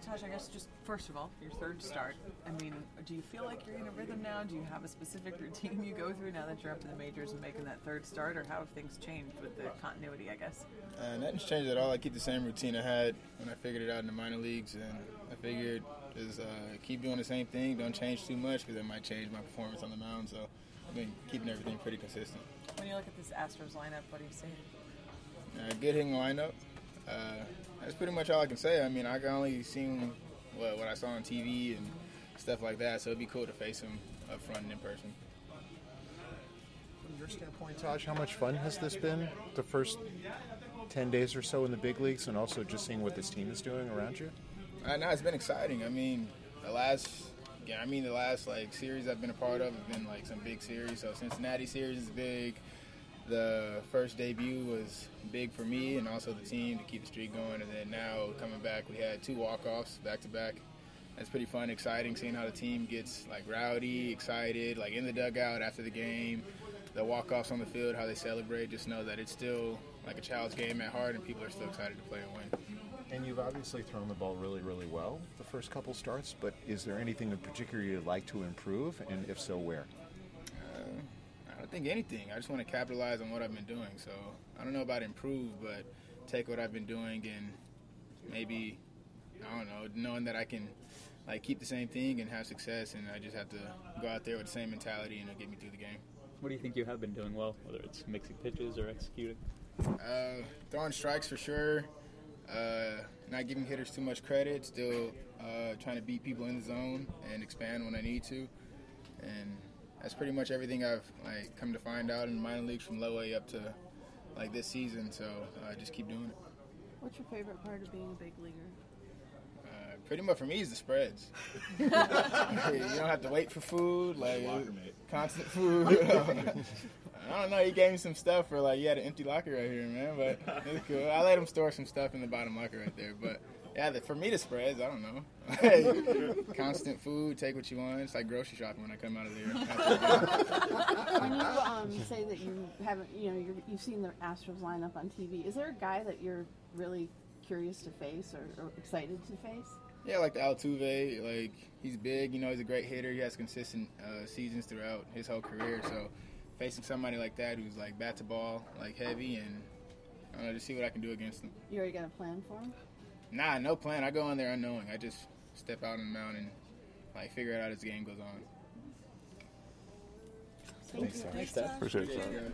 Taj. I guess just first of all, your third start. I mean, do you feel like you're in a rhythm now? Do you have a specific routine you go through now that you're up to the majors and making that third start, or how have things changed with the continuity? I guess. Uh, nothing's changed at all. I keep the same routine I had when I figured it out in the minor leagues, and I figured just uh, keep doing the same thing. Don't change too much because it might change my performance on the mound. So I've been keeping everything pretty consistent. When you look at this Astros lineup, what do you see? Uh, good hitting lineup. Uh, that's pretty much all I can say. I mean, I can only seen what, what I saw on TV and stuff like that, so it'd be cool to face him up front and in person. From your standpoint, Taj, how much fun has this been? The first ten days or so in the big leagues, and also just seeing what this team is doing around you. Uh, no, it's been exciting. I mean, the last, yeah, I mean, the last like series I've been a part of have been like some big series. So Cincinnati series is big. The first debut was big for me and also the team to keep the streak going. And then now coming back, we had two walk-offs back to back. That's pretty fun, exciting, seeing how the team gets like rowdy, excited, like in the dugout after the game. The walk-offs on the field, how they celebrate. Just know that it's still like a child's game at heart, and people are still excited to play and win. And you've obviously thrown the ball really, really well the first couple starts. But is there anything in particular you'd like to improve, and if so, where? I think anything. I just want to capitalize on what I've been doing. So I don't know about improve, but take what I've been doing and maybe I don't know, knowing that I can like keep the same thing and have success, and I just have to go out there with the same mentality and it'll get me through the game. What do you think you have been doing well, whether it's mixing pitches or executing? Uh, throwing strikes for sure. Uh, not giving hitters too much credit. Still uh, trying to beat people in the zone and expand when I need to. And that's pretty much everything I've like come to find out in the minor leagues from low A up to like this season. So uh, just keep doing it. What's your favorite part of being a big leaguer? Pretty much for me is the spreads. you don't have to wait for food, like constant food. I don't know. He gave me some stuff for like you had an empty locker right here, man. But it's cool. I let him store some stuff in the bottom locker right there. But yeah, the, for me the spreads, I don't know. Constant food, take what you want. It's like grocery shopping when I come out of there. when you um, say that you haven't, you know, you're, you've seen the Astros lineup on TV, is there a guy that you're really curious to face or, or excited to face? Yeah, like the Altuve. Like he's big. You know, he's a great hitter. He has consistent uh, seasons throughout his whole career. So facing somebody like that who's like bat to ball, like heavy, and I don't know, just see what I can do against him. You already got a plan for him? Nah, no plan. I go in there unknowing. I just step out on the mound and like figure it out as the game goes on. Thank you. Appreciate it.